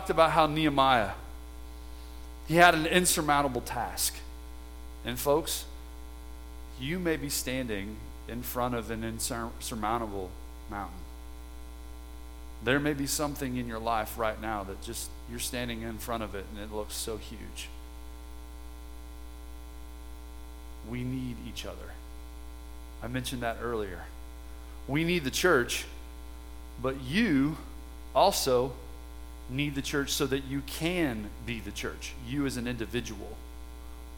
talked about how Nehemiah, he had an insurmountable task. And folks, you may be standing in front of an insurmountable mountain. There may be something in your life right now that just you're standing in front of it and it looks so huge. We need each other. I mentioned that earlier. We need the church, but you also need the church so that you can be the church, you as an individual.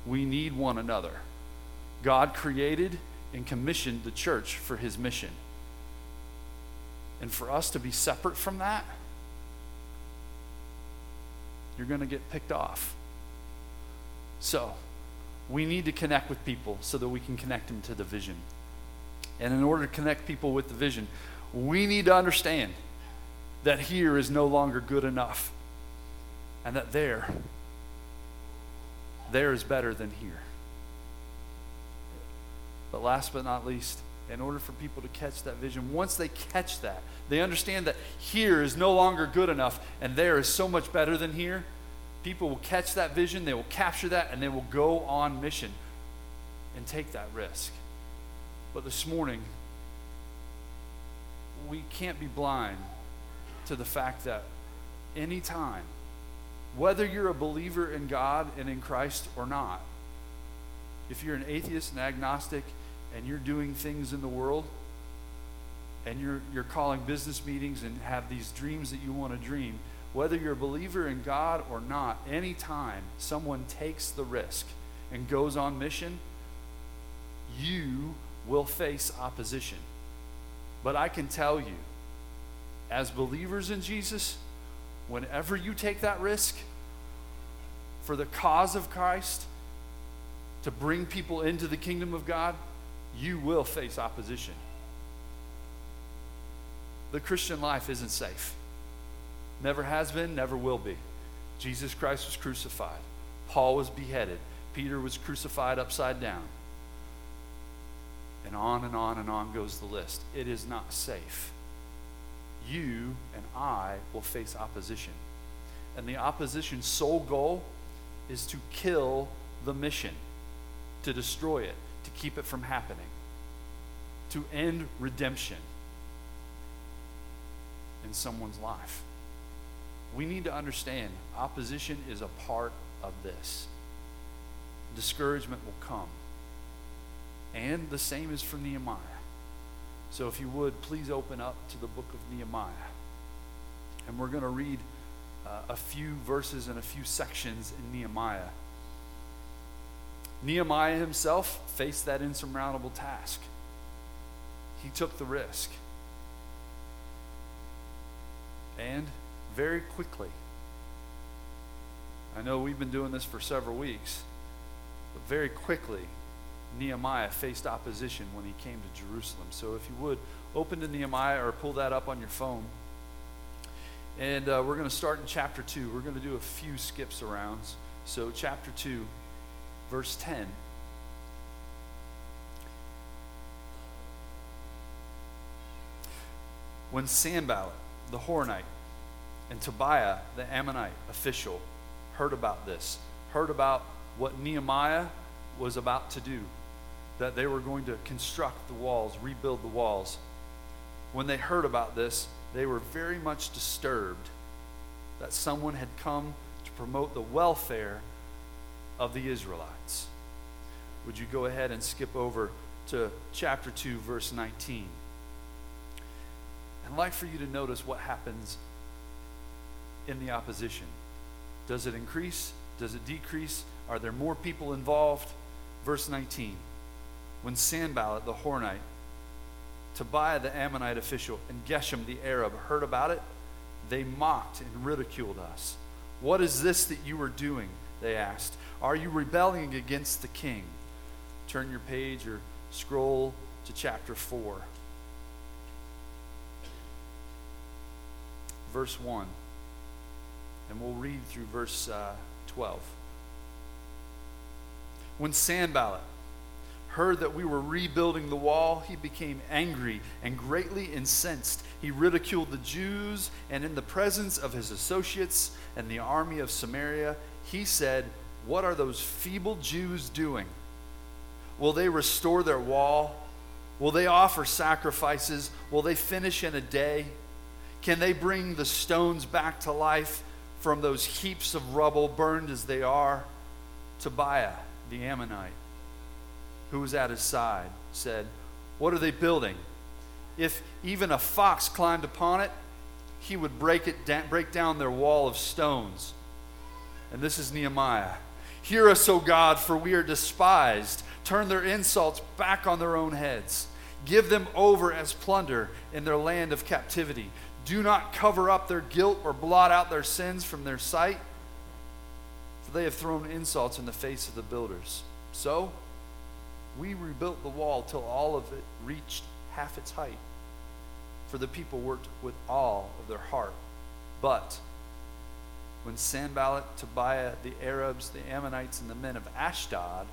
We need one another. God created and commissioned the church for his mission. And for us to be separate from that, you're going to get picked off. So, we need to connect with people so that we can connect them to the vision. And in order to connect people with the vision, we need to understand that here is no longer good enough and that there, there is better than here. But last but not least, in order for people to catch that vision, once they catch that, they understand that here is no longer good enough and there is so much better than here. People will catch that vision, they will capture that, and they will go on mission and take that risk. But this morning, we can't be blind to the fact that anytime, whether you're a believer in God and in Christ or not, if you're an atheist and agnostic and you're doing things in the world and you're, you're calling business meetings and have these dreams that you want to dream, whether you're a believer in God or not, anytime someone takes the risk and goes on mission, you will face opposition. But I can tell you, as believers in Jesus, whenever you take that risk for the cause of Christ, to bring people into the kingdom of God, you will face opposition. The Christian life isn't safe. Never has been, never will be. Jesus Christ was crucified. Paul was beheaded. Peter was crucified upside down. And on and on and on goes the list. It is not safe. You and I will face opposition. And the opposition's sole goal is to kill the mission, to destroy it, to keep it from happening, to end redemption in someone's life. We need to understand opposition is a part of this. Discouragement will come. And the same is for Nehemiah. So if you would, please open up to the book of Nehemiah. And we're going to read uh, a few verses and a few sections in Nehemiah. Nehemiah himself faced that insurmountable task. He took the risk. And very quickly, I know we've been doing this for several weeks, but very quickly, Nehemiah faced opposition when he came to Jerusalem. So if you would, open to Nehemiah or pull that up on your phone. And uh, we're going to start in chapter 2. We're going to do a few skips around. So, chapter 2, verse 10. When Sanballat, the Horonite, and Tobiah, the Ammonite official, heard about this, heard about what Nehemiah was about to do, that they were going to construct the walls, rebuild the walls. When they heard about this, they were very much disturbed that someone had come to promote the welfare of the Israelites. Would you go ahead and skip over to chapter 2, verse 19? I'd like for you to notice what happens in the opposition. Does it increase? Does it decrease? Are there more people involved? Verse 19 when Sanballat the Horonite, Tobiah the Ammonite official, and Geshem the Arab heard about it, they mocked and ridiculed us. What is this that you are doing? They asked. Are you rebelling against the king? Turn your page or scroll to chapter 4. Verse 1. And we'll read through verse uh, 12. When Sanballat, heard that we were rebuilding the wall, he became angry and greatly incensed. He ridiculed the Jews, and in the presence of his associates and the army of Samaria, he said, What are those feeble Jews doing? Will they restore their wall? Will they offer sacrifices? Will they finish in a day? Can they bring the stones back to life from those heaps of rubble, burned as they are? Tobiah, the Ammonite, who was at his side, said, What are they building? If even a fox climbed upon it, he would break, it da- break down their wall of stones. And this is Nehemiah. Hear us, O God, for we are despised. Turn their insults back on their own heads. Give them over as plunder in their land of captivity. Do not cover up their guilt or blot out their sins from their sight, for they have thrown insults in the face of the builders. So, we rebuilt the wall till all of it reached half its height. For the people worked with all of their heart. But when Sanballat, Tobiah, the Arabs, the Ammonites, and the men of Ashdod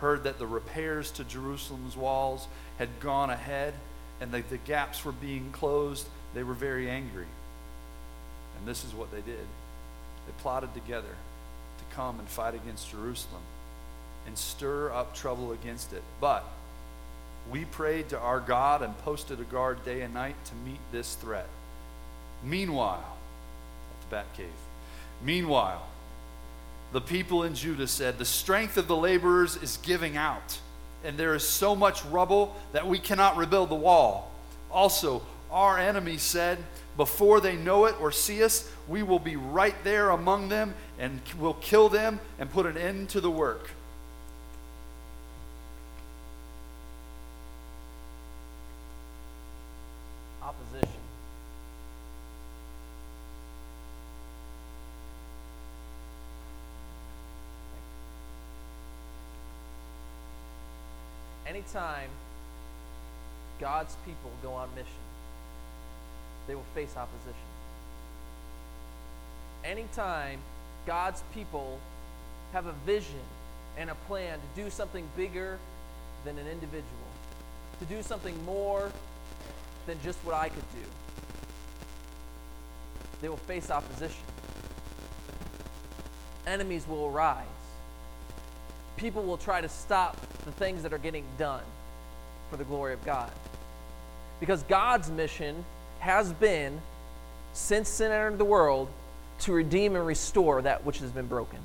heard that the repairs to Jerusalem's walls had gone ahead and that the gaps were being closed, they were very angry. And this is what they did they plotted together to come and fight against Jerusalem and stir up trouble against it. But we prayed to our God and posted a guard day and night to meet this threat. Meanwhile, at the Bat Cave, meanwhile, the people in Judah said, The strength of the laborers is giving out, and there is so much rubble that we cannot rebuild the wall. Also, our enemies said, Before they know it or see us, we will be right there among them and will kill them and put an end to the work. Opposition. Anytime God's people go on mission, they will face opposition. Anytime God's people have a vision and a plan to do something bigger than an individual, to do something more than just what I could do, they will face opposition. Enemies will arise. People will try to stop the things that are getting done for the glory of God. Because God's mission has been, since sin entered the world, to redeem and restore that which has been broken.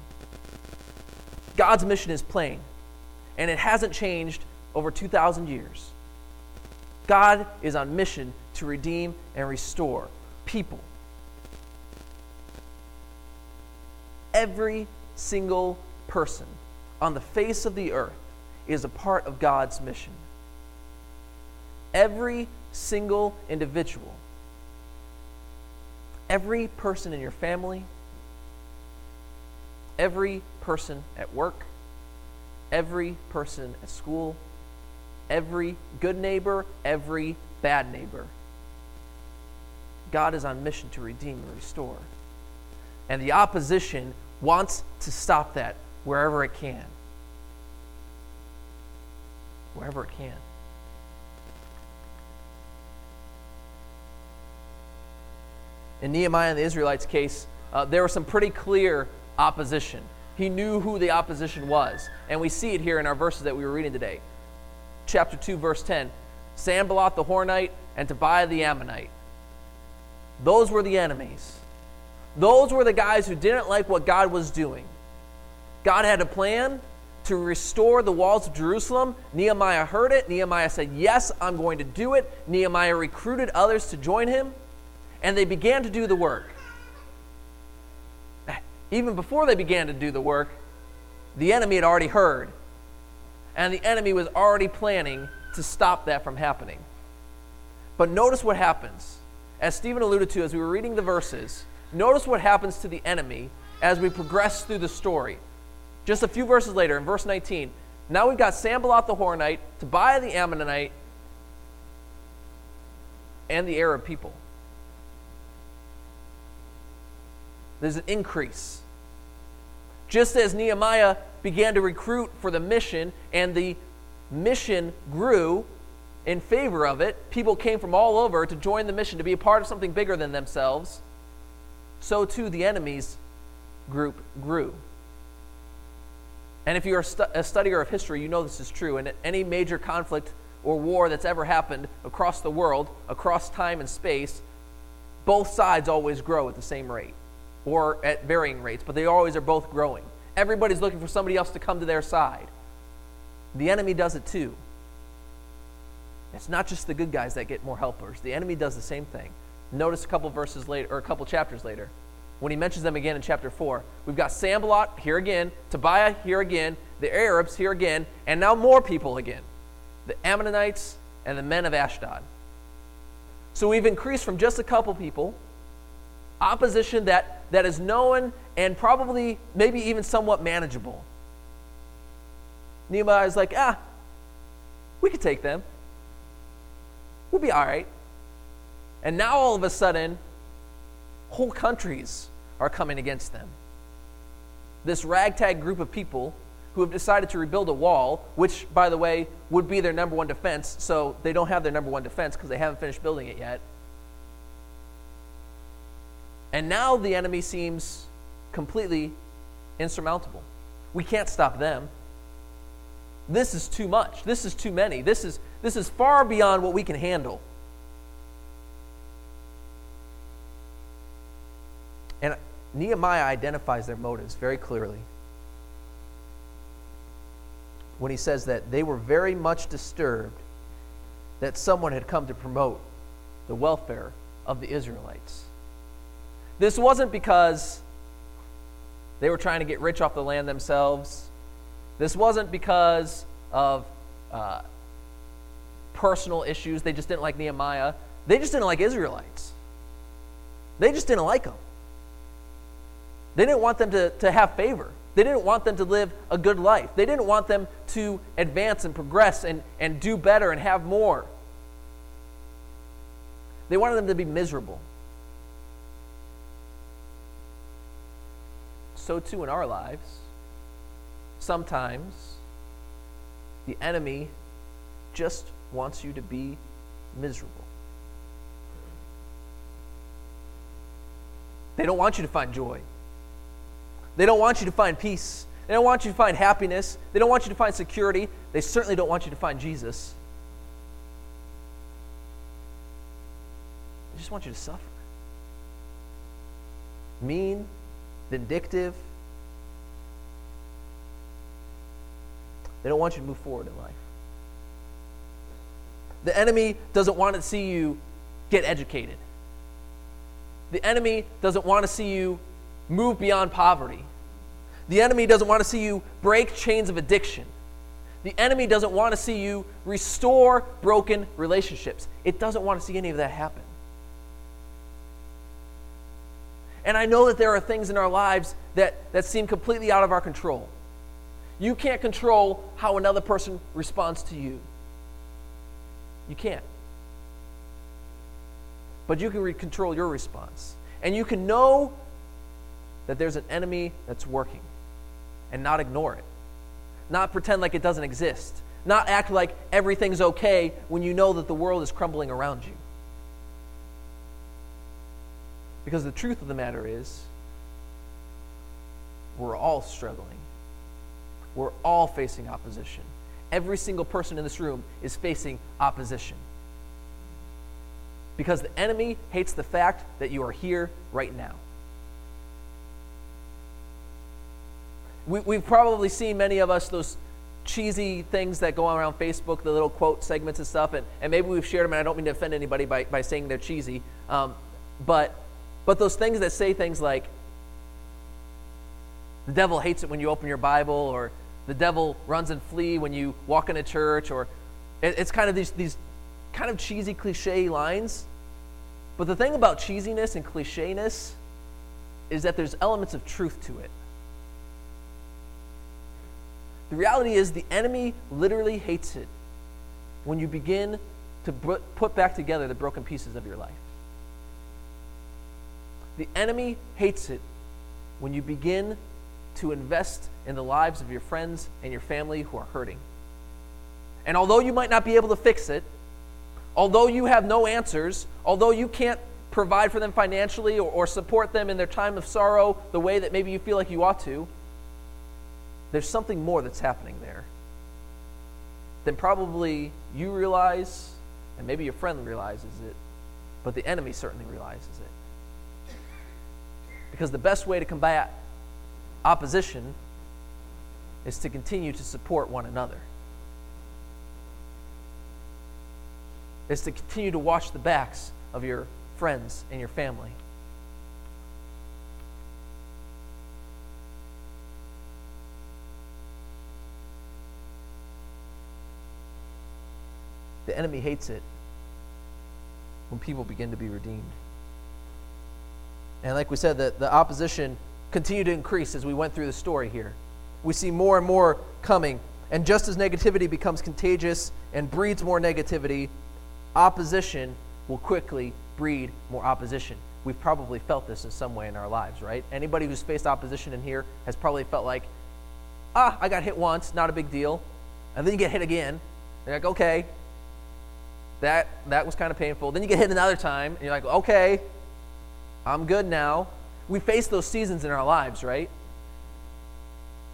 God's mission is plain, and it hasn't changed over 2,000 years. God is on mission to redeem and restore people. Every single person on the face of the earth is a part of God's mission. Every single individual, every person in your family, every person at work, every person at school, every good neighbor, every bad neighbor. God is on mission to redeem and restore. And the opposition wants to stop that wherever it can. Wherever it can. In Nehemiah and the Israelites' case, uh, there was some pretty clear opposition. He knew who the opposition was. And we see it here in our verses that we were reading today. Chapter 2, verse 10 Sanballat the Horonite and Tobiah the Ammonite. Those were the enemies. Those were the guys who didn't like what God was doing. God had a plan to restore the walls of Jerusalem. Nehemiah heard it. Nehemiah said, Yes, I'm going to do it. Nehemiah recruited others to join him, and they began to do the work. Even before they began to do the work, the enemy had already heard, and the enemy was already planning to stop that from happening. But notice what happens. As Stephen alluded to as we were reading the verses, notice what happens to the enemy as we progress through the story. Just a few verses later, in verse 19, now we've got Sanballat the Horonite, Tobiah the Ammonite, and the Arab people. There's an increase. Just as Nehemiah began to recruit for the mission and the mission grew in favor of it, people came from all over to join the mission, to be a part of something bigger than themselves, so too the enemy's group grew. And if you're a, stu- a studier of history, you know this is true. And any major conflict or war that's ever happened across the world, across time and space, both sides always grow at the same rate or at varying rates, but they always are both growing. Everybody's looking for somebody else to come to their side. The enemy does it too. It's not just the good guys that get more helpers. The enemy does the same thing. Notice a couple verses later, or a couple chapters later, when he mentions them again in chapter 4. We've got Sanballat here again, Tobiah here again, the Arabs here again, and now more people again the Ammonites and the men of Ashdod. So we've increased from just a couple people, opposition that, that is known and probably maybe even somewhat manageable. Nehemiah is like, ah, we could take them. We'll be all right. And now all of a sudden, whole countries are coming against them. This ragtag group of people who have decided to rebuild a wall, which, by the way, would be their number one defense, so they don't have their number one defense because they haven't finished building it yet. And now the enemy seems completely insurmountable. We can't stop them. This is too much. This is too many. This is, this is far beyond what we can handle. And Nehemiah identifies their motives very clearly when he says that they were very much disturbed that someone had come to promote the welfare of the Israelites. This wasn't because they were trying to get rich off the land themselves. This wasn't because of uh, personal issues. They just didn't like Nehemiah. They just didn't like Israelites. They just didn't like them. They didn't want them to, to have favor. They didn't want them to live a good life. They didn't want them to advance and progress and, and do better and have more. They wanted them to be miserable. So, too, in our lives, sometimes the enemy just wants you to be miserable. They don't want you to find joy. They don't want you to find peace. They don't want you to find happiness. They don't want you to find security. They certainly don't want you to find Jesus. They just want you to suffer. Mean, vindictive. They don't want you to move forward in life. The enemy doesn't want to see you get educated. The enemy doesn't want to see you move beyond poverty. The enemy doesn't want to see you break chains of addiction. The enemy doesn't want to see you restore broken relationships. It doesn't want to see any of that happen. And I know that there are things in our lives that, that seem completely out of our control. You can't control how another person responds to you. You can't. But you can control your response. And you can know that there's an enemy that's working and not ignore it. Not pretend like it doesn't exist. Not act like everything's okay when you know that the world is crumbling around you. Because the truth of the matter is, we're all struggling. We're all facing opposition. Every single person in this room is facing opposition. Because the enemy hates the fact that you are here right now. We, have probably seen many of us those cheesy things that go on around Facebook, the little quote segments and stuff, and, and maybe we've shared them, and I don't mean to offend anybody by, by saying they're cheesy, um, but, but those things that say things like, the devil hates it when you open your Bible, or the devil runs and flee when you walk in a church, or it, it's kind of these, these kind of cheesy cliche lines. But the thing about cheesiness and clichéness is that there's elements of truth to it. The reality is, the enemy literally hates it when you begin to put back together the broken pieces of your life. The enemy hates it when you begin to invest in the lives of your friends and your family who are hurting. And although you might not be able to fix it, although you have no answers, although you can't provide for them financially or, or support them in their time of sorrow the way that maybe you feel like you ought to, there's something more that's happening there than probably you realize, and maybe your friend realizes it, but the enemy certainly realizes it. Because the best way to combat opposition is to continue to support one another. Is to continue to watch the backs of your friends and your family. The enemy hates it when people begin to be redeemed. And like we said, the, the opposition continued to increase as we went through the story here. We see more and more coming. And just as negativity becomes contagious and breeds more negativity, opposition will quickly breed more opposition. We've probably felt this in some way in our lives, right? Anybody who's faced opposition in here has probably felt like, ah, I got hit once, not a big deal. And then you get hit again. You're like, okay, that, that was kind of painful. Then you get hit another time, and you're like, okay, I'm good now. We face those seasons in our lives, right?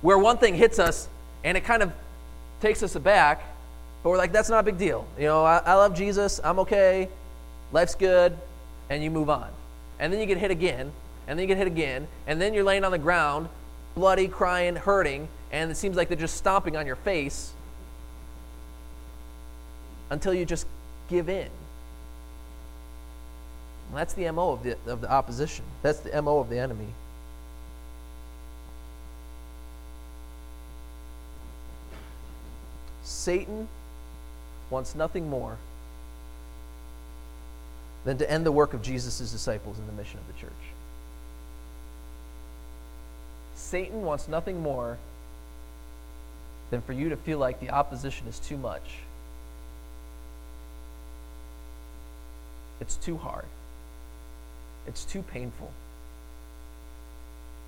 Where one thing hits us and it kind of takes us aback, but we're like, that's not a big deal. You know, I, I love Jesus, I'm okay, life's good, and you move on. And then you get hit again, and then you get hit again, and then you're laying on the ground, bloody, crying, hurting, and it seems like they're just stomping on your face until you just give in. Well, that's the MO of the, of the opposition. That's the MO of the enemy. Satan wants nothing more than to end the work of Jesus' disciples in the mission of the church. Satan wants nothing more than for you to feel like the opposition is too much It's too hard. It's too painful.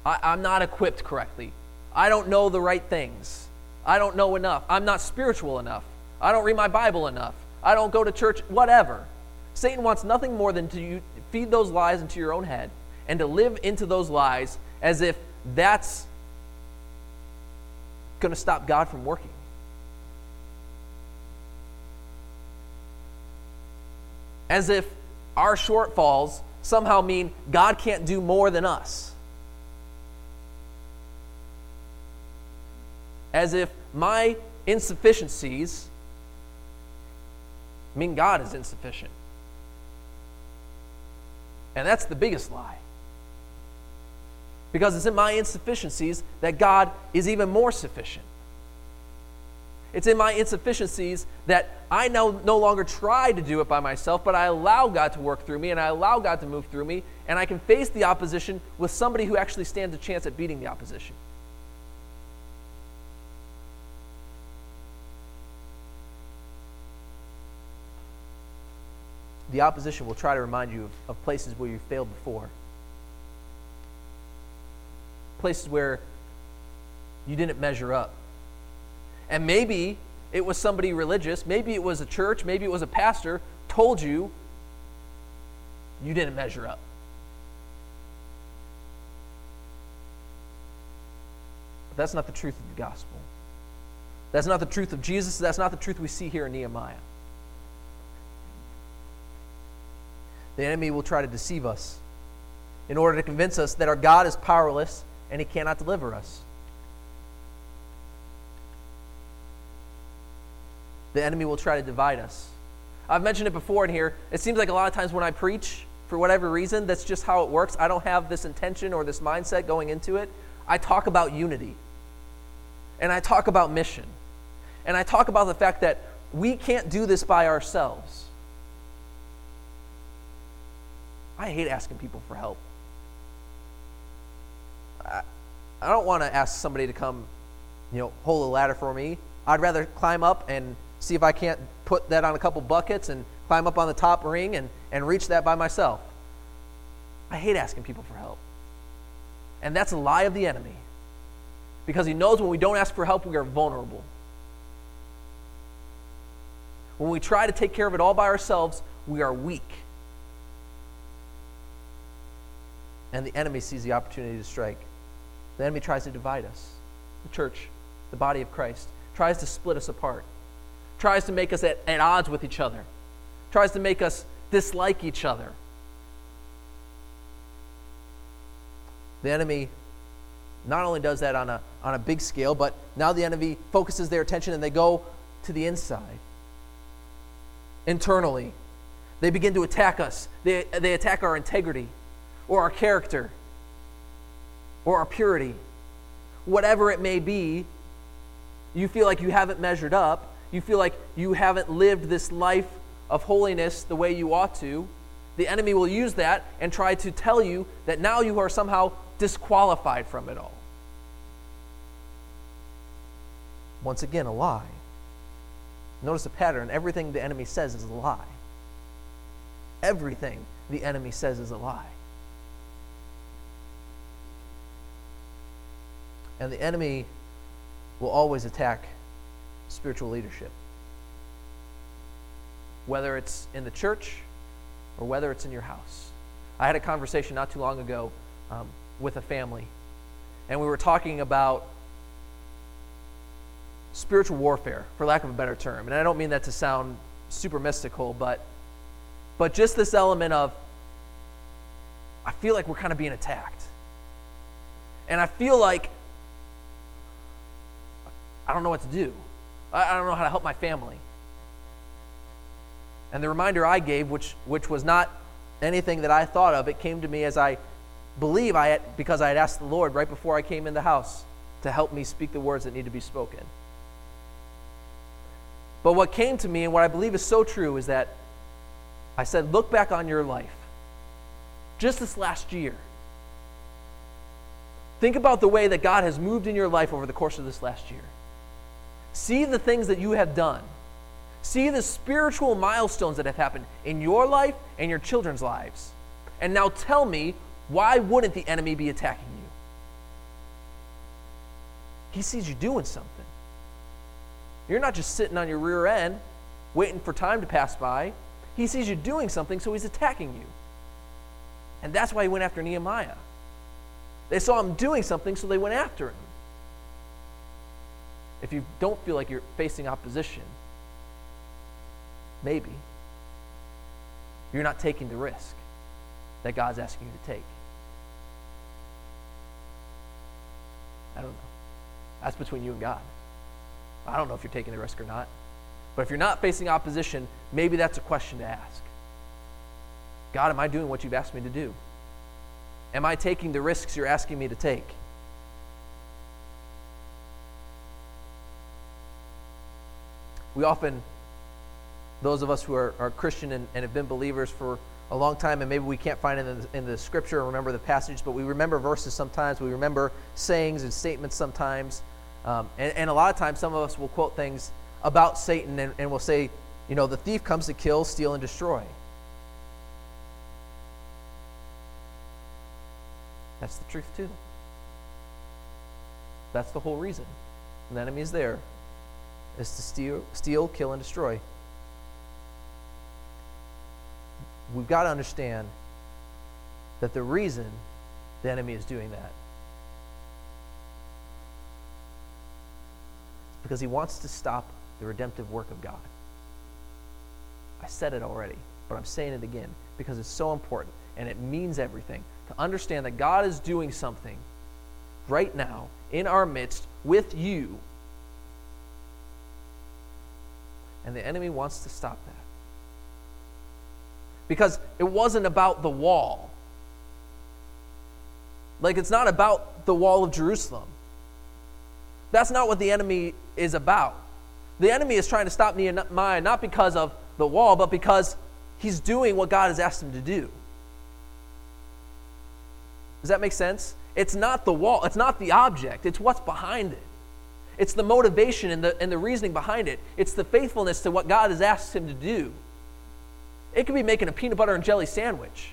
I, am not equipped correctly. I don't know the right things. I don't know enough. I'm not spiritual enough. I don't read my Bible enough. I don't go to church, whatever. Satan wants nothing more than to feed those lies into your own head and to live into those lies as if that's going to stop God from working. As if our shortfalls somehow mean God can't do more than us. As if my insufficiencies mean God is insufficient. And that's the biggest lie. Because it's in my insufficiencies that God is even more sufficient. It's in my insufficiencies that I now no longer try to do it by myself, but I allow God to work through me and I allow God to move through me, and I can face the opposition with somebody who actually stands a chance at beating the opposition. The opposition will try to remind you of, of places where you failed before, places where you didn't measure up and maybe it was somebody religious, maybe it was a church, maybe it was a pastor told you you didn't measure up. But that's not the truth of the gospel. That's not the truth of Jesus. That's not the truth we see here in Nehemiah. The enemy will try to deceive us in order to convince us that our God is powerless and he cannot deliver us. The enemy will try to divide us. I've mentioned it before in here. It seems like a lot of times when I preach, for whatever reason, that's just how it works. I don't have this intention or this mindset going into it. I talk about unity. And I talk about mission. And I talk about the fact that we can't do this by ourselves. I hate asking people for help. I, I don't want to ask somebody to come, you know, hold a ladder for me. I'd rather climb up and see if I can't put that on a couple buckets and climb up on the top ring and, and reach that by myself. I hate asking people for help. And that's a lie of the enemy. Because he knows when we don't ask for help, we are vulnerable. when we try to take care of it all by ourselves, we are weak. And the enemy sees the opportunity to strike. The enemy tries to divide us, the church, the body of Christ, tries to split us apart, tries to make us at, at odds with each other, tries to make us dislike each other. The enemy not only does that on a, on a big scale, but now the enemy focuses their attention and they go to the inside. Internally, they begin to attack us. They, they attack our integrity or our character or our purity. Whatever it may be, you feel like you haven't measured up. You feel like you haven't lived this life of holiness the way you ought to. The enemy will use that and try to tell you that now you are somehow disqualified from it all. Once again, a lie. Notice a pattern. Everything the enemy says is a lie. Everything the enemy says is a lie. And the enemy will always attack spiritual leadership. Whether it's in the church or whether it's in your house. I had a conversation not too long ago um, with a family, and we were talking about spiritual warfare, for lack of a better term. And I don't mean that to sound super mystical, but but just this element of I feel like we're kind of being attacked. And I feel like I don't know what to do. I, don't know how to help my family. And the reminder I gave, which, which was not anything that I thought of, it came to me as I believe I had, because I had asked the Lord right before I came in the house to help me speak the words that need to be spoken. But what came to me and what I believe is so true is that I said, look back on your life. Just this last year. Think about the way that God has moved in your life over the course of this last year. See the things that you have done. See the spiritual milestones that have happened in your life and your children's lives. And now tell me, why wouldn't the enemy be attacking you? He sees you doing something. You're not just sitting on your rear end waiting for time to pass by. He sees you doing something, so he's attacking you. And that's why he went after Nehemiah. They saw him doing something, so they went after him if you don't feel like you're facing opposition, maybe you're not taking the risk that God's asking you to take. I don't know. That's between you and God. I don't know if you're taking the risk or not. But if you're not facing opposition, maybe that's a question to ask. God, am I doing what you've asked me to do? Am I taking the risks you're asking me to take? We often, those of us who are, are Christian and, and have been believers for a long time, and maybe we can't find it in the, in the scripture or remember the passage, but we remember verses sometimes. We remember sayings and statements sometimes. Um, and, and, a lot of times, some of us will quote things about Satan and, and will say, you know, the thief comes to kill, steal, and destroy. That's the truth, too. That's the whole reason. The enemy is there is to steal, steal, kill, and destroy. We've got to understand that the reason the enemy is doing that is because he wants to stop the redemptive work of God. I said it already, but I'm saying it again because it's so important and it means everything to understand that God is doing something right now in our midst with you And the enemy wants to stop that. Because it wasn't about the wall. Like, it's not about the wall of Jerusalem. That's not what the enemy is about. The enemy is trying to stop Nehemiah not because of the wall, but because he's doing what God has asked him to do. Does that make sense? It's not the wall, it's not the object, it's what's behind it. It's the motivation and the, and the reasoning behind it. It's the faithfulness to what God has asked him to do. It could be making a peanut butter and jelly sandwich.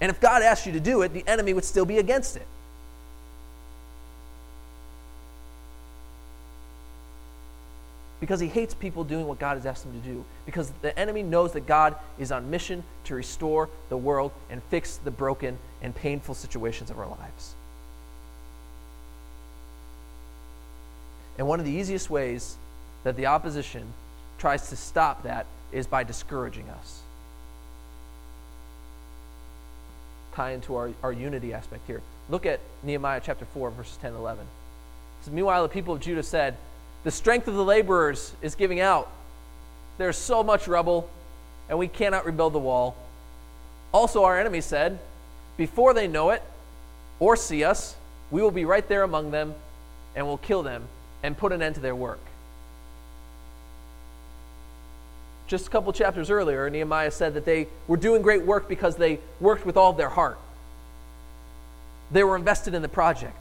And if God asked you to do it, the enemy would still be against it. because he hates people doing what God has asked them to do. Because the enemy knows that God is on mission to restore the world and fix the broken and painful situations of our lives. And one of the easiest ways that the opposition tries to stop that is by discouraging us. Tie into our, our unity aspect here. Look at Nehemiah chapter 4, verses 10 and 11. Says, Meanwhile, the people of Judah said, The strength of the laborers is giving out. There's so much rubble, and we cannot rebuild the wall. Also, our enemies said, Before they know it or see us, we will be right there among them and will kill them and put an end to their work. Just a couple chapters earlier, Nehemiah said that they were doing great work because they worked with all their heart. They were invested in the project.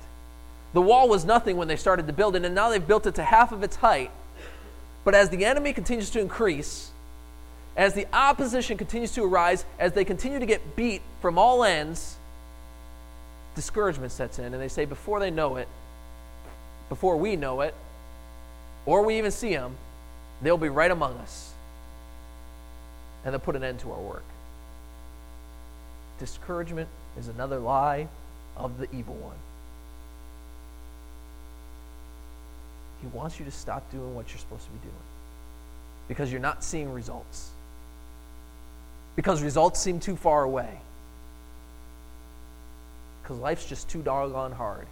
The wall was nothing when they started to build it, and now they've built it to half of its height. But as the enemy continues to increase, as the opposition continues to arise, as they continue to get beat from all ends, discouragement sets in, and they say, before they know it, before we know it, or we even see them, they'll be right among us and they'll put an end to our work. Discouragement is another lie of the evil one. He wants you to stop doing what you're supposed to be doing because you're not seeing results, because results seem too far away, because life's just too doggone hard.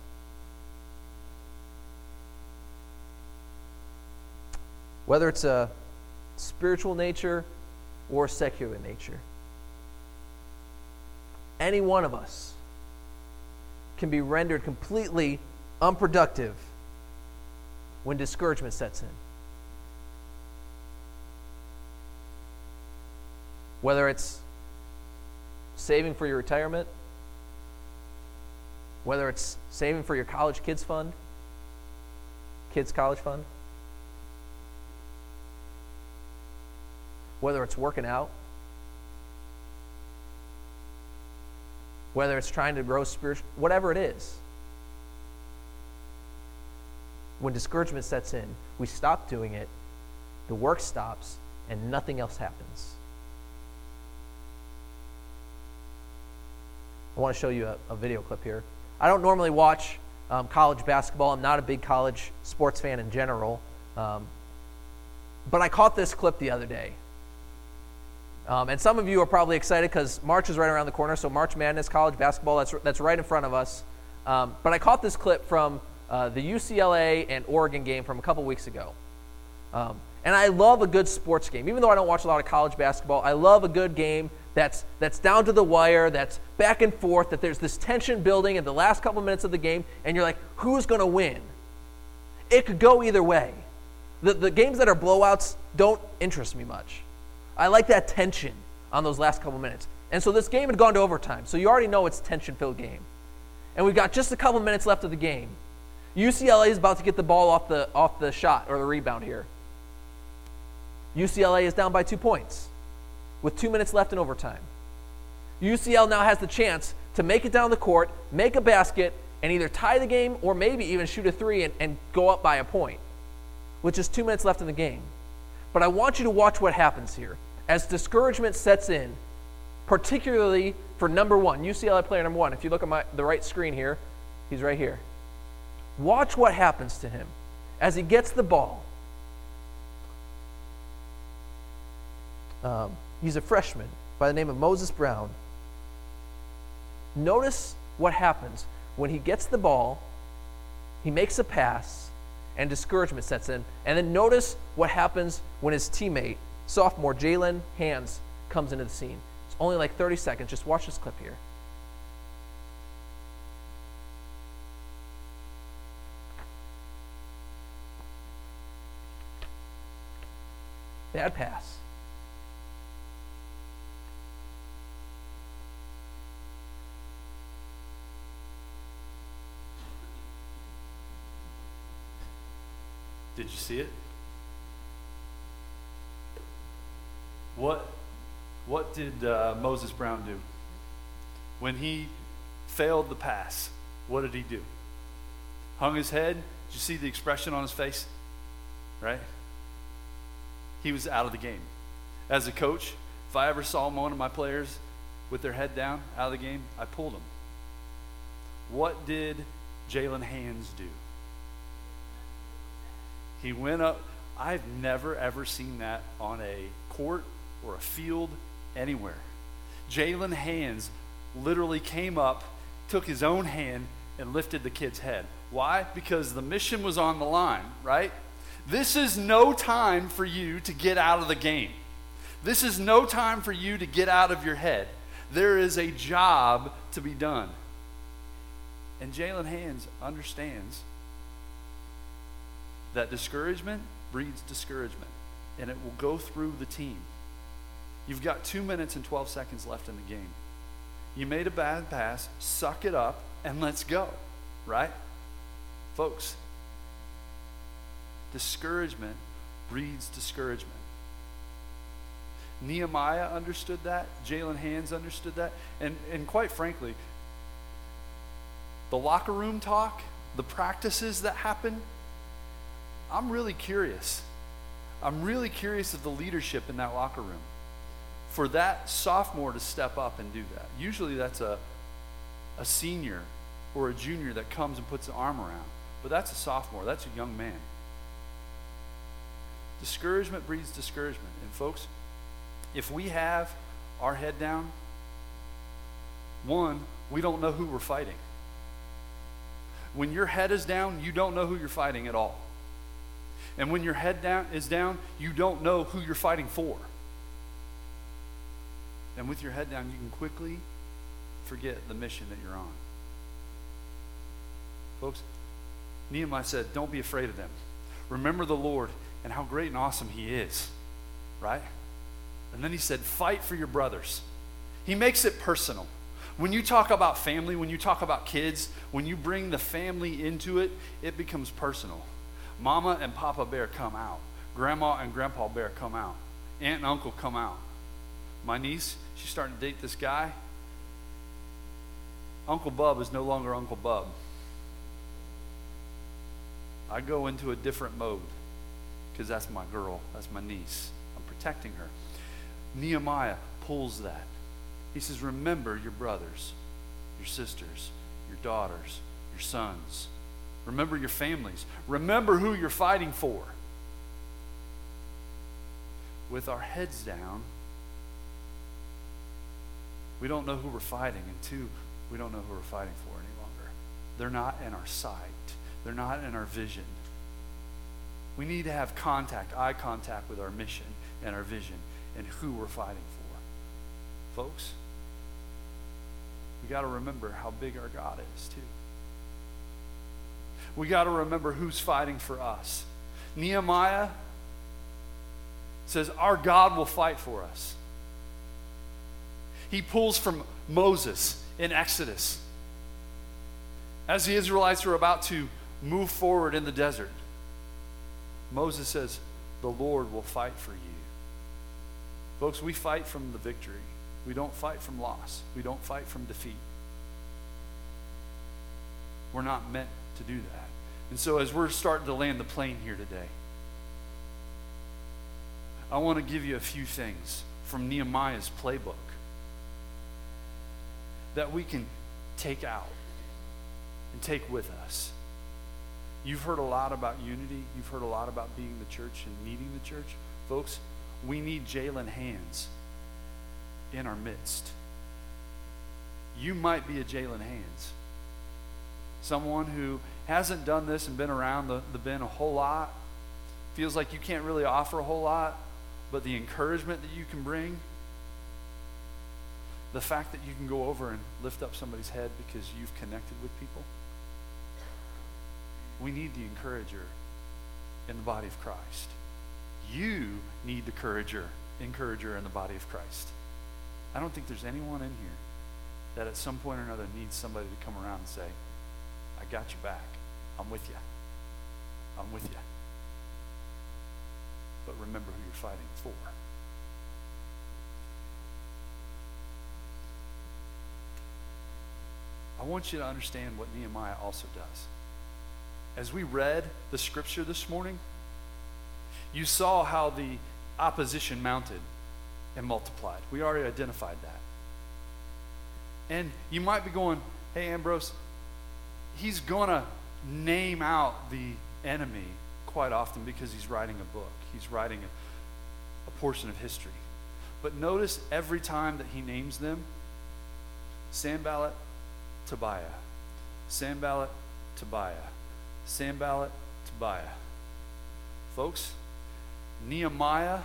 Whether it's a spiritual nature or secular nature. Any one of us can be rendered completely unproductive when discouragement sets in. Whether it's saving for your retirement, whether it's saving for your college kids fund, kids college fund, whether it's working out, whether it's trying to grow spiritual, whatever it is. When discouragement sets in, we stop doing it, the work stops, and nothing else happens. I want to show you a, a video clip here. I don't normally watch um, college basketball. I'm not a big college sports fan in general. Um, but I caught this clip the other day. Um, and some of you are probably excited because March is right around the corner. So March Madness, college basketball, that's, that's right in front of us. Um, but I caught this clip from uh, the UCLA and Oregon game from a couple weeks ago. Um, and I love a good sports game. Even though I don't watch a lot of college basketball, I love a good game that's, that's down to the wire, that's back and forth, that there's this tension building in the last couple minutes of the game, and you're like, who's going to win? It could go either way. The, the games that are blowouts don't interest me much. I like that tension on those last couple minutes. And so this game had gone to overtime. So you already know it's a tension filled game. And we've got just a couple minutes left of the game. UCLA is about to get the ball off the, off the shot or the rebound here. UCLA is down by two points with two minutes left in overtime. UCL now has the chance to make it down the court, make a basket, and either tie the game or maybe even shoot a three and, and go up by a point with just two minutes left in the game. But I want you to watch what happens here as discouragement sets in, particularly for number one, UCLA player number one. If you look at my, the right screen here, he's right here. Watch what happens to him as he gets the ball. Um, he's a freshman by the name of Moses Brown. Notice what happens when he gets the ball, he makes a pass, and discouragement sets in. And then notice what happens when his teammate sophomore Jaylen Hands comes into the scene. It's only like 30 seconds. Just watch this clip here. Bad pass. Did you see it? What, what did uh, Moses Brown do? When he failed the pass, what did he do? Hung his head. Did you see the expression on his face? Right? he was out of the game. As a coach, if I ever saw one of my players with their head down out of the game, I pulled them. What did Jaylen Hands do? He went up. I've never, ever seen that on a court or a field anywhere. Jaylen Hands literally came up, took his own hand, and lifted the kid's head. Why? Because the mission was on the line, right? This is no time for you to get out of the game. This is no time for you to get out of your head. There is a job to be done. And Jaylen Hands understands that discouragement breeds discouragement, and it will go through the team. You've got two minutes and 12 seconds left in the game. You made a bad pass, suck it up, and let's go, right? Folks, discouragement breeds discouragement. Nehemiah understood that. Jaylen Hands understood that. And, and quite frankly, the locker room talk, the practices that happen, I'm really curious. I'm really curious of the leadership in that locker room. For that sophomore to step up and do that. Usually that's a, a senior or a junior that comes and puts an arm around. But that's a sophomore, that's a young man. Discouragement breeds discouragement. And folks, if we have our head down, one, we don't know who we're fighting. When your head is down, you don't know who you're fighting at all. And when your head down is down, you don't know who you're fighting for. And with your head down, you can quickly forget the mission that you're on. Folks, Nehemiah said, Don't be afraid of them. Remember the Lord and how great and awesome He is. Right? And then he said, Fight for your brothers. He makes it personal. When you talk about family, when you talk about kids, when you bring the family into it, it becomes personal. Mama and Papa Bear come out. Grandma and Grandpa Bear come out. Aunt and Uncle come out. My niece, she's starting to date this guy. Uncle Bub is no longer Uncle Bub. I go into a different mode because that's my girl, that's my niece. I'm protecting her. Nehemiah pulls that. He says, Remember your brothers, your sisters, your daughters, your sons. Remember your families. Remember who you're fighting for. With our heads down, we don't know who we're fighting. And two, we don't know who we're fighting for any longer. They're not in our sight, they're not in our vision. We need to have contact, eye contact with our mission and our vision and who we're fighting for. Folks, we got to remember how big our God is, too. We got to remember who's fighting for us. Nehemiah says, Our God will fight for us. He pulls from Moses in Exodus. As the Israelites were about to move forward in the desert, Moses says, The Lord will fight for you. Folks, we fight from the victory. We don't fight from loss. We don't fight from defeat. We're not meant to do that. And so, as we're starting to land the plane here today, I want to give you a few things from Nehemiah's playbook that we can take out and take with us. You've heard a lot about unity. You've heard a lot about being the church and needing the church. Folks, we need Jaylen Hands in our midst. You might be a Jaylen Hands. Someone who hasn't done this and been around the, the bin a whole lot, feels like you can't really offer a whole lot, but the encouragement that you can bring, the fact that you can go over and lift up somebody's head because you've connected with people. We need the encourager in the body of Christ. You need the encourager, encourager in the body of Christ. I don't think there's anyone in here that at some point or another needs somebody to come around and say, I got your back. I'm with you. I'm with you. But remember who you're fighting for. I want you to understand what Nehemiah also does. As we read the scripture this morning, you saw how the opposition mounted and multiplied. We already identified that. And you might be going, hey, Ambrose, he's going to name out the enemy quite often because he's writing a book, he's writing a, a portion of history. But notice every time that he names them Sanballat, Tobiah, Sanballat, Tobiah, Sanballat, Tobiah. Folks, Nehemiah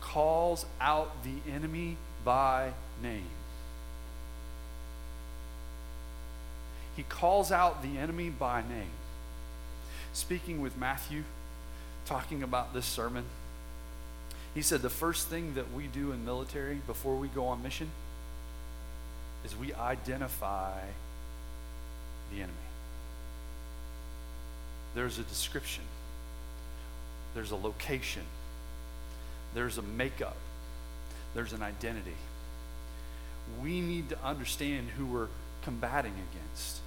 calls out the enemy by name. He calls out the enemy by name. Speaking with Matthew, talking about this sermon, he said the first thing that we do in military before we go on mission is we identify the enemy. There's a description, there's a location, there's a makeup, there's an identity. We need to understand who we're combating against.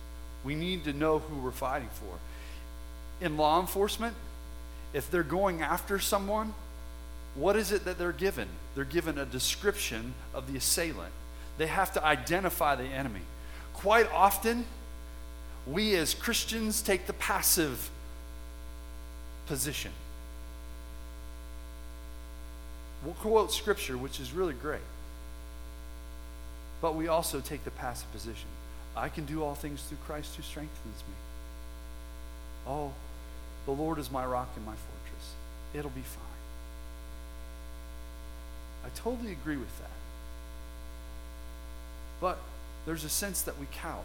We need to know who we're fighting for. In law enforcement, if they're going after someone, what is it that they're given? They're given a description of the assailant. They have to identify the enemy. Quite often, we as Christians take the passive position. We'll quote scripture, which is really great. But we also take the passive position. I can do all things through Christ who strengthens me. Oh, the Lord is my rock and my fortress. It'll be fine. I totally agree with that. But there's a sense that we cower.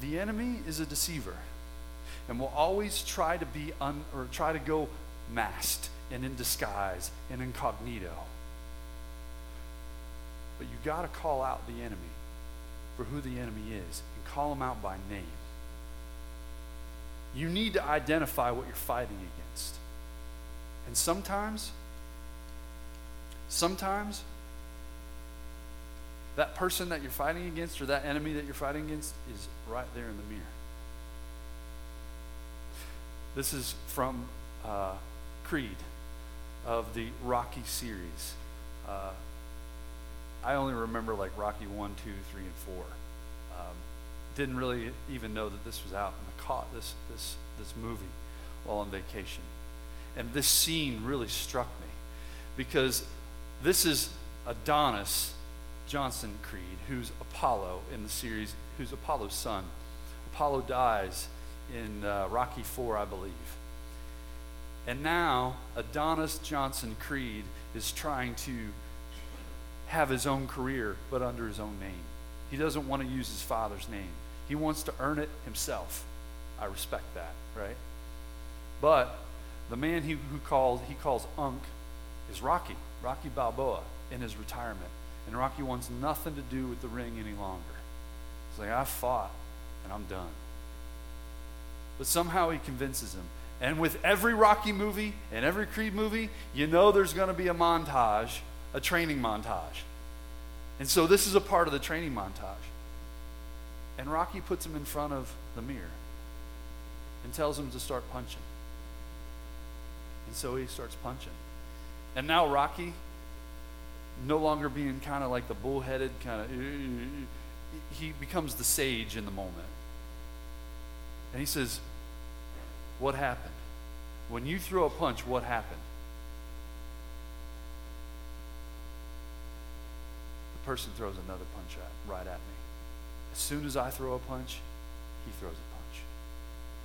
The enemy is a deceiver and will always try to be un, or try to go masked and in disguise and incognito. But you got to call out the enemy for who the enemy is and call him out by name. You need to identify what you're fighting against. And sometimes, sometimes, that person that you're fighting against or that enemy that you're fighting against is right there in the mirror. This is from uh, Creed of the Rocky series. Uh, I only remember like Rocky 1, 2, 3, and 4. Um, didn't really even know that this was out, and I caught this, this, this movie while on vacation. And this scene really struck me because this is Adonis Johnson Creed, who's Apollo in the series, who's Apollo's son. Apollo dies in uh, Rocky 4, I believe. And now Adonis Johnson Creed is trying to have his own career, but under his own name. He doesn't want to use his father's name. He wants to earn it himself. I respect that, right? But the man he, who calls he calls Unk is Rocky, Rocky Balboa, in his retirement. And Rocky wants nothing to do with the ring any longer. He's like, I fought and I'm done. But somehow he convinces him. And with every Rocky movie and every Creed movie, you know there's going to be a montage, a training montage. And so this is a part of the training montage. And Rocky puts him in front of the mirror and tells him to start punching. And so he starts punching. And now Rocky no longer being kind of like the bullheaded kind of, uh, uh, uh, he becomes the sage in the moment. And he says, What happened? When you throw a punch, what happened? The person throws another punch at, right at me. As soon as I throw a punch, he throws a punch.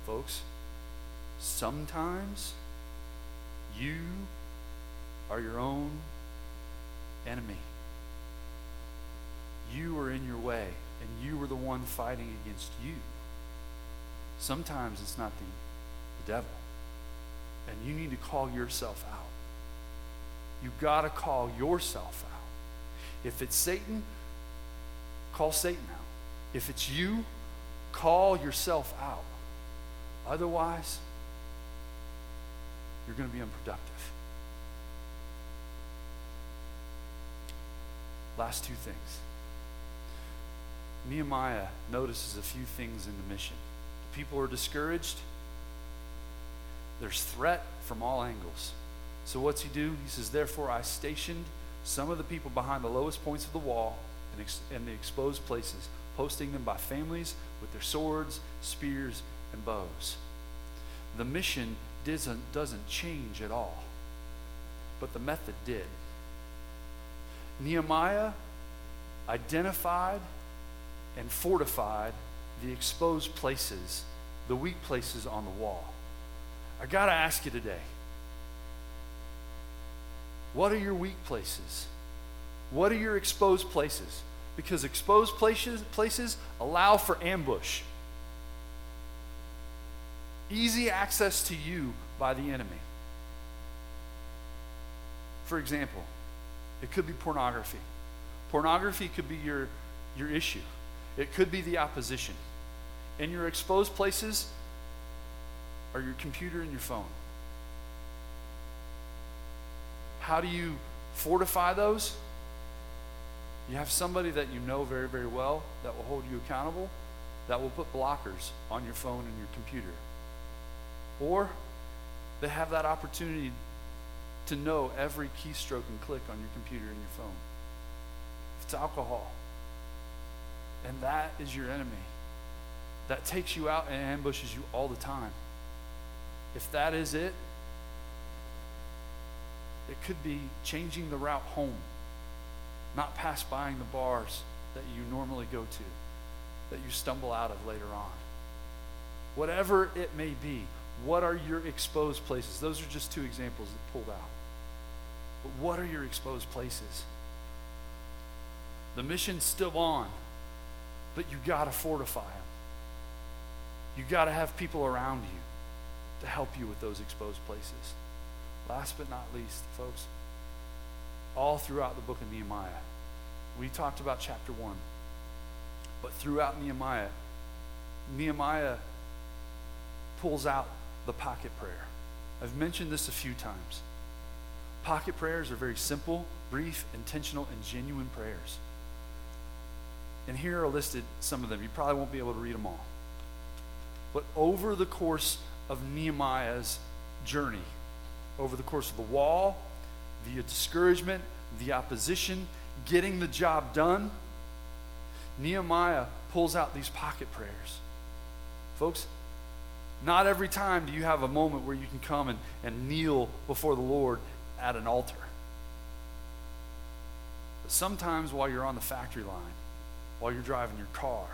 Folks, sometimes you are your own enemy. You were in your way, and you were the one fighting against you. Sometimes it's not the, the devil. And you need to call yourself out. You've got to call yourself out. If it's Satan, call Satan out. If it's you, call yourself out. Otherwise, you're going to be unproductive. Last two things. Nehemiah notices a few things in the mission. The people are discouraged. There's threat from all angles. So what's he do? He says, Therefore I stationed some of the people behind the lowest points of the wall and, ex- and the exposed places, posting them by families with their swords, spears, and bows. The mission doesn't, doesn't change at all, but the method did. Nehemiah identified and fortified the exposed places, the weak places on the wall. I got to ask you today what are your weak places? What are your exposed places? Because exposed places, places allow for ambush. Easy access to you by the enemy. For example, it could be pornography. Pornography could be your, your issue, it could be the opposition. And your exposed places are your computer and your phone. How do you fortify those? You have somebody that you know very, very well that will hold you accountable, that will put blockers on your phone and your computer. Or they have that opportunity to know every keystroke and click on your computer and your phone. It's alcohol, and that is your enemy, that takes you out and ambushes you all the time. If that is it, it could be changing the route home, not pass buying the bars that you normally go to, that you stumble out of later on. Whatever it may be, what are your exposed places? Those are just two examples that pulled out. But what are your exposed places? The mission's still on, but you got to fortify them. You got to have people around you to help you with those exposed places. Last but not least, folks, all throughout the book of Nehemiah, we talked about chapter 1, but throughout Nehemiah, Nehemiah pulls out the pocket prayer. I've mentioned this a few times. Pocket prayers are very simple, brief, intentional, and genuine prayers. And here are listed some of them. You probably won't be able to read them all. But over the course of Nehemiah's journey, over the course of the wall, the discouragement, the opposition, getting the job done, Nehemiah pulls out these pocket prayers. Folks, not every time do you have a moment where you can come and, and kneel before the Lord at an altar. But sometimes while you're on the factory line, while you're driving your car,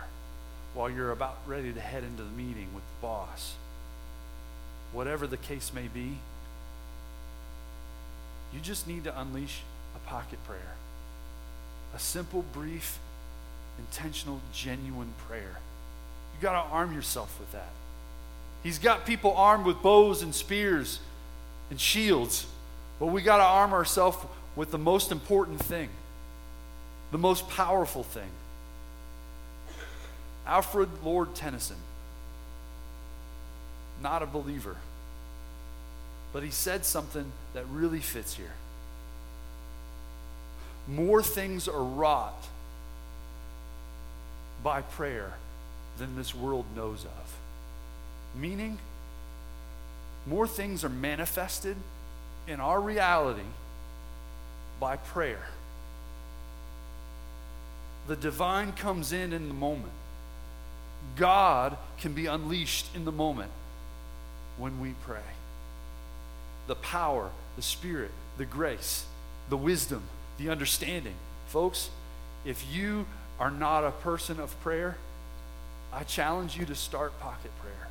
while you're about ready to head into the meeting with the boss, whatever the case may be, you just need to unleash a pocket prayer. A simple, brief, intentional, genuine prayer. You got to arm yourself with that. He's got people armed with bows and spears and shields. But we got to arm ourselves with the most important thing, the most powerful thing. Alfred Lord Tennyson, not a believer, but he said something that really fits here. More things are wrought by prayer than this world knows of. Meaning, more things are manifested in our reality by prayer. The divine comes in in the moment. God can be unleashed in the moment when we pray. The power, the spirit, the grace, the wisdom, the understanding. Folks, if you are not a person of prayer, I challenge you to start pocket prayers.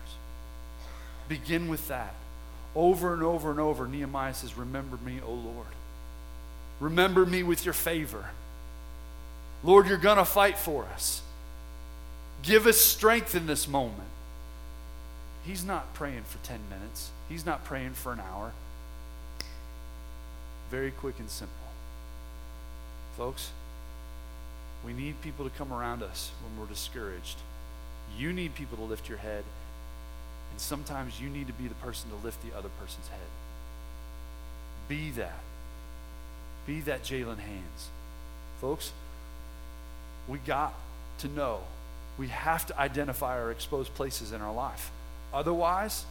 Begin with that. Over and over and over, Nehemiah says, Remember me, O Lord. Remember me with your favor. Lord, you're going to fight for us. Give us strength in this moment. He's not praying for 10 minutes, he's not praying for an hour. Very quick and simple. Folks, we need people to come around us when we're discouraged. You need people to lift your head, and sometimes you need to be the person to lift the other person's head. Be that. Be that Jaylen Hands. Folks, we got to know. We have to identify our exposed places in our life. Otherwise,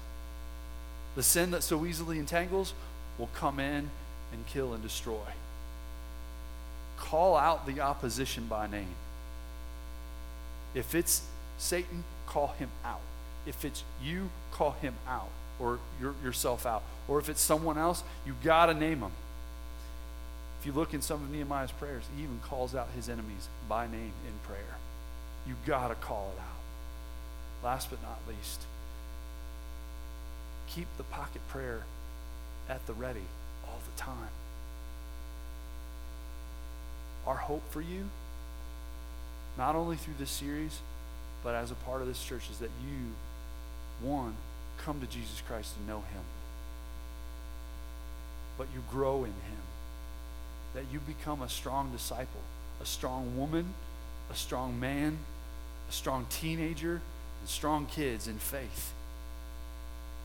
the sin that so easily entangles will come in and kill and destroy. Call out the opposition by name. If it's Satan, call him out. If it's you, call him out or your, yourself out. Or if it's someone else, you got to name them. If you look in some of Nehemiah's prayers, he even calls out his enemies by name in prayer. You got to call it out. Last but not least, keep the pocket prayer at the ready all the time. Our hope for you, not only through this series, but as a part of this church, is that you, one, come to Jesus Christ and know Him, but you grow in Him, that you become a strong disciple, a strong woman, a strong man, a strong teenager, and strong kids in faith,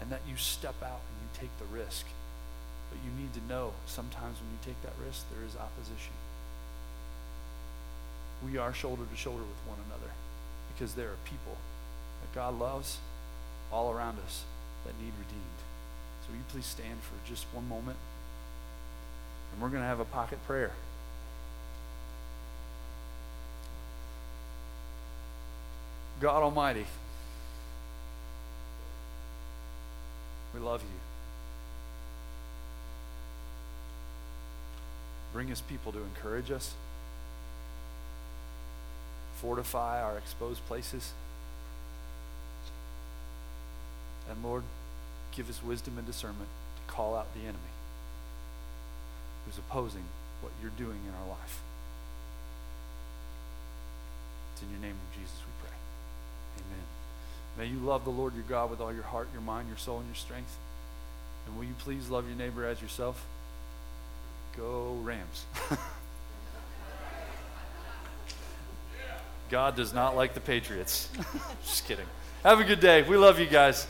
and that you step out and you take the risk. But you need to know sometimes when you take that risk, there is opposition. We are shoulder to shoulder with one another because there are people that God loves all around us that need redeemed. So will you please stand for just one moment? And we're going to have a pocket prayer. God Almighty, we love you. Bring us people to encourage us, fortify our exposed places. And Lord, give us wisdom and discernment to call out the enemy who's opposing what you're doing in our life. It's in your name of Jesus we pray. Amen. May you love the Lord your God with all your heart, your mind, your soul, and your strength. And will you please love your neighbor as yourself? Go Rams. God does not like the Patriots. Just kidding. Have a good day. We love you guys.